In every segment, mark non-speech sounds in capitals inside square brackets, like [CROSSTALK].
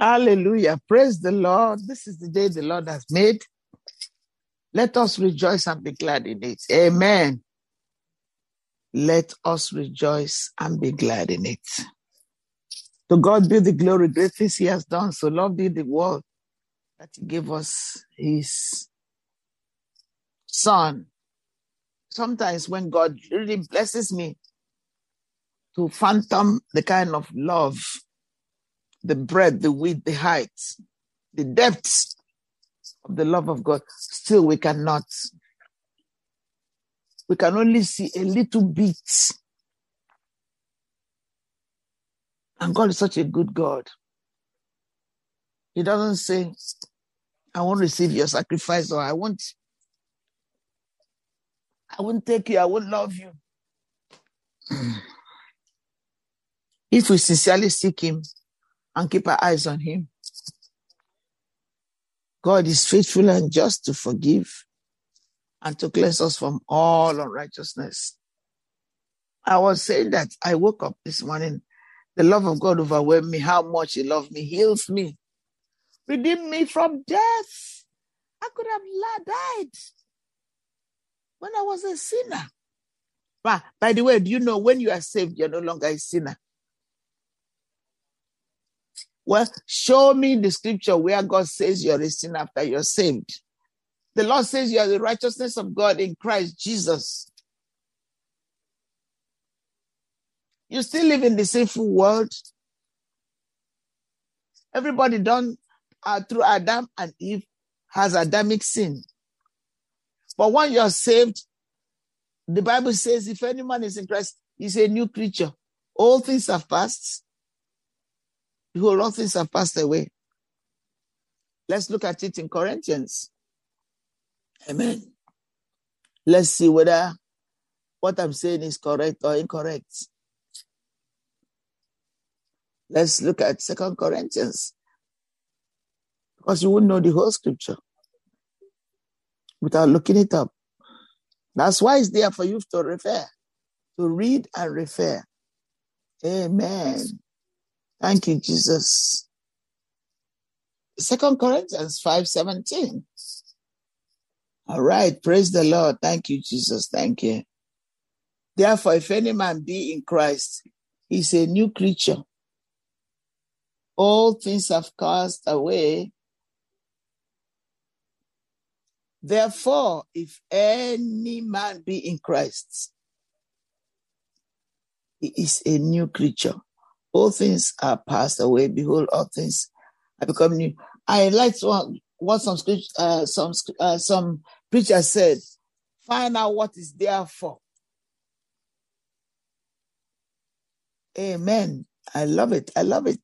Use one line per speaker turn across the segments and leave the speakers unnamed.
Hallelujah. Praise the Lord. This is the day the Lord has made. Let us rejoice and be glad in it. Amen. Let us rejoice and be glad in it. To God be the glory, great things He has done. So loved in the world that He gave us His Son. Sometimes when God really blesses me to phantom the kind of love the breadth, the width, the height, the depths of the love of God, still we cannot. We can only see a little bit. And God is such a good God. He doesn't say, I won't receive your sacrifice or I won't I won't take you, I won't love you. [CLEARS THROAT] If we sincerely seek him, and keep our eyes on Him. God is faithful and just to forgive and to cleanse us from all unrighteousness. I was saying that I woke up this morning. The love of God overwhelmed me. How much He loved me, heals me, redeemed me from death. I could have died when I was a sinner. But by the way, do you know when you are saved, you're no longer a sinner? Well, show me the scripture where God says you're a sinner after you're saved. The Lord says you are the righteousness of God in Christ Jesus. You still live in the sinful world. Everybody done uh, through Adam and Eve has Adamic sin. But when you're saved, the Bible says if any man is in Christ, he's a new creature. All things have passed. Behold, all things have passed away. Let's look at it in Corinthians. Amen. Let's see whether what I'm saying is correct or incorrect. Let's look at Second Corinthians. Because you wouldn't know the whole scripture without looking it up. That's why it's there for you to refer, to read and refer. Amen. Thank you, Jesus. Second Corinthians 5 17. All right, praise the Lord. Thank you, Jesus. Thank you. Therefore, if any man be in Christ, he's a new creature. All things have passed away. Therefore, if any man be in Christ, he is a new creature all things are passed away. Behold, all things are become new. I like what, what some uh, some uh, some preachers said. Find out what is there for. Amen. I love it. I love it.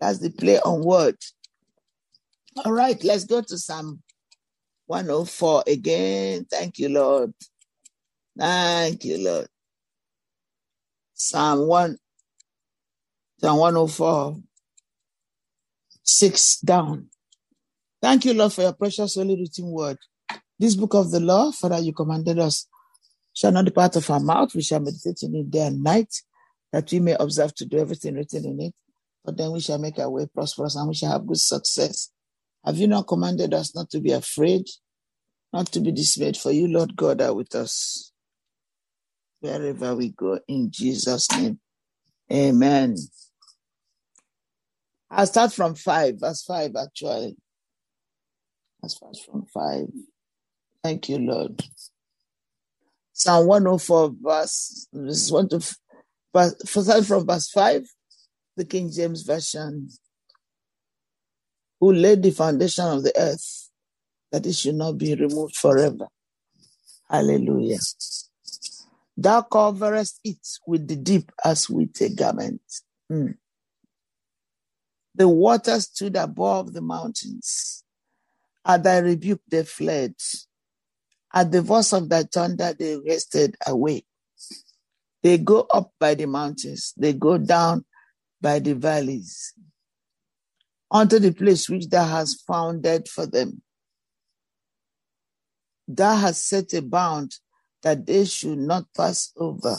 That's the play on word. All right, let's go to Psalm 104 again. Thank you, Lord. Thank you, Lord. Psalm 1 Psalm 104, six down. Thank you, Lord, for your precious holy written word. This book of the law, Father, you commanded us, shall not depart of our mouth. We shall meditate in it day and night, that we may observe to do everything written in it. But then we shall make our way prosperous and we shall have good success. Have you not commanded us not to be afraid, not to be dismayed? For you, Lord God, are with us wherever we go. In Jesus' name, amen. I'll start from five, verse five, actually. I'll start from five. Thank you, Lord. Psalm 104, verse, this is one to, verse, start from verse five, the King James Version. Who laid the foundation of the earth that it should not be removed forever. Hallelujah. Thou coverest it with the deep as with a garment. Mm. The waters stood above the mountains. At thy rebuke, they fled. At the voice of thy thunder, they wasted away. They go up by the mountains, they go down by the valleys, unto the place which thou hast founded for them. Thou hast set a bound that they should not pass over,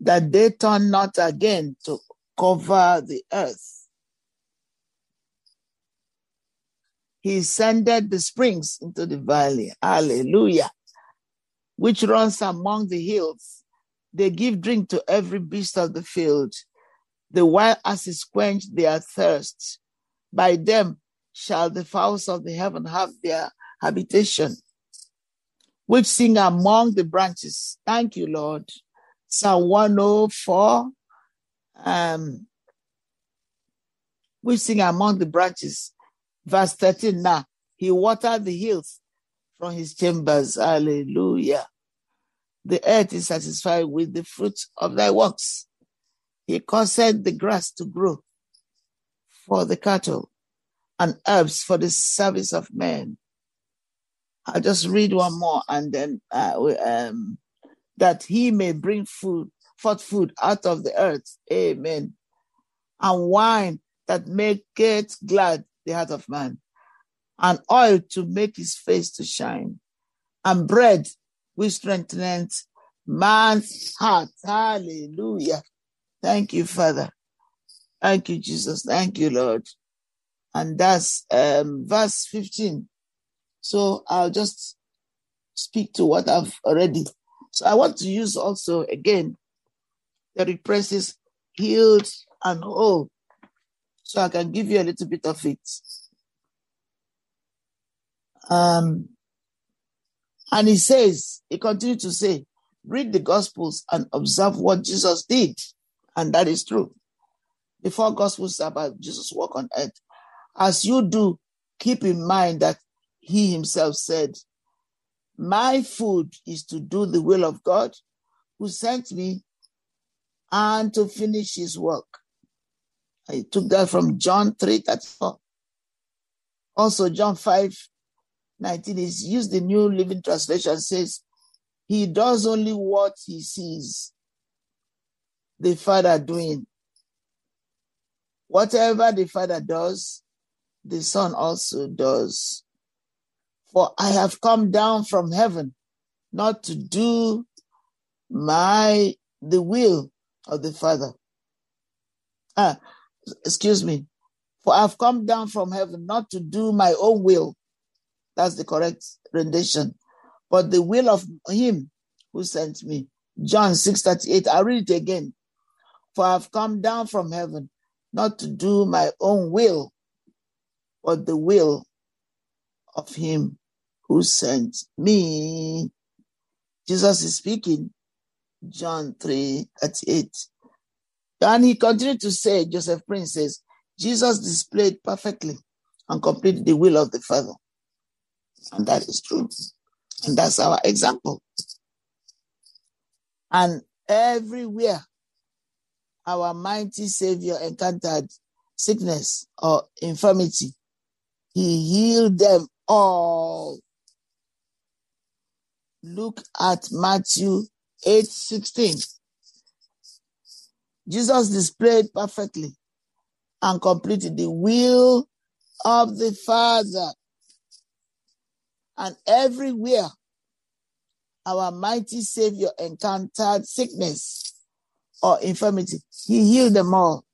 that they turn not again to cover the earth. He sended the springs into the valley. Hallelujah. Which runs among the hills. They give drink to every beast of the field. The wild asses quench their thirst. By them shall the fowls of the heaven have their habitation, which sing among the branches. Thank you, Lord. Psalm 104, um, which sing among the branches. Verse 13 now, he watered the hills from his chambers. Hallelujah. The earth is satisfied with the fruit of thy works. He caused the grass to grow for the cattle and herbs for the service of men. I'll just read one more and then uh, um, that he may bring food, forth food out of the earth. Amen. And wine that maketh glad the heart of man, and oil to make his face to shine, and bread which strengthens man's heart. Hallelujah. Thank you, Father. Thank you, Jesus. Thank you, Lord. And that's um, verse 15. So I'll just speak to what I've already. So I want to use also again the represses healed and whole so I can give you a little bit of it. Um, and he says, he continued to say, read the Gospels and observe what Jesus did. And that is true. The four Gospels about Jesus' work on earth. As you do, keep in mind that he himself said, My food is to do the will of God who sent me and to finish his work. I took that from John 3 34. Also, John 5 19 is used the New Living Translation says, He does only what he sees the Father doing. Whatever the Father does, the Son also does. For I have come down from heaven not to do my the will of the Father. Ah, excuse me. For I've come down from heaven not to do my own will. That's the correct rendition. But the will of him who sent me. John 6 38. I'll read it again. For I've come down from heaven not to do my own will, but the will of him who sent me. Jesus is speaking, John 3 38. And he continued to say, Joseph Prince says, Jesus displayed perfectly and completed the will of the Father. And that is true. And that's our example. And everywhere our mighty Savior encountered sickness or infirmity, he healed them all. Look at Matthew 8 16. Jesus displayed perfectly and completed the will of the Father. And everywhere our mighty Savior encountered sickness or infirmity, he healed them all.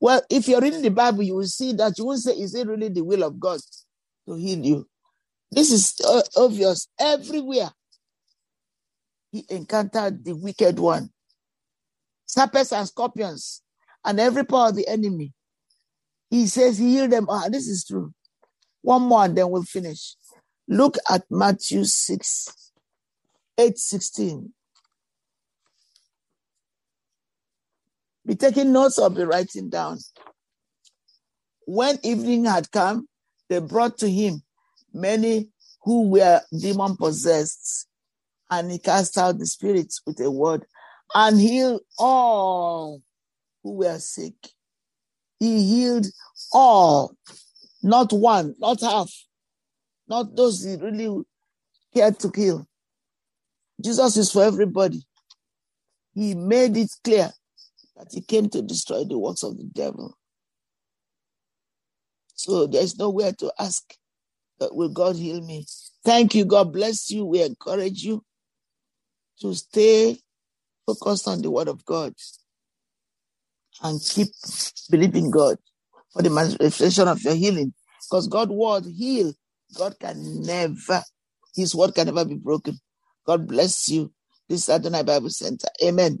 Well, if you're reading the Bible, you will see that you won't say, Is it really the will of God to heal you? This is obvious everywhere. He encountered the wicked one serpents and scorpions, and every power of the enemy. He says he healed them. Ah, this is true. One more and then we'll finish. Look at Matthew 6, 8, 16. Be taking notes or be writing down. When evening had come, they brought to him many who were demon possessed, and he cast out the spirits with a word and heal all who were sick, He healed all, not one, not half, not those he really cared to kill. Jesus is for everybody. He made it clear that he came to destroy the works of the devil. So there's nowhere to ask, will God heal me? Thank you. God bless you. We encourage you to stay focused on the word of God and keep believing God for the manifestation of your healing. Because God's word heal. God can never, his word can never be broken. God bless you. This is Adonai Bible Center. Amen.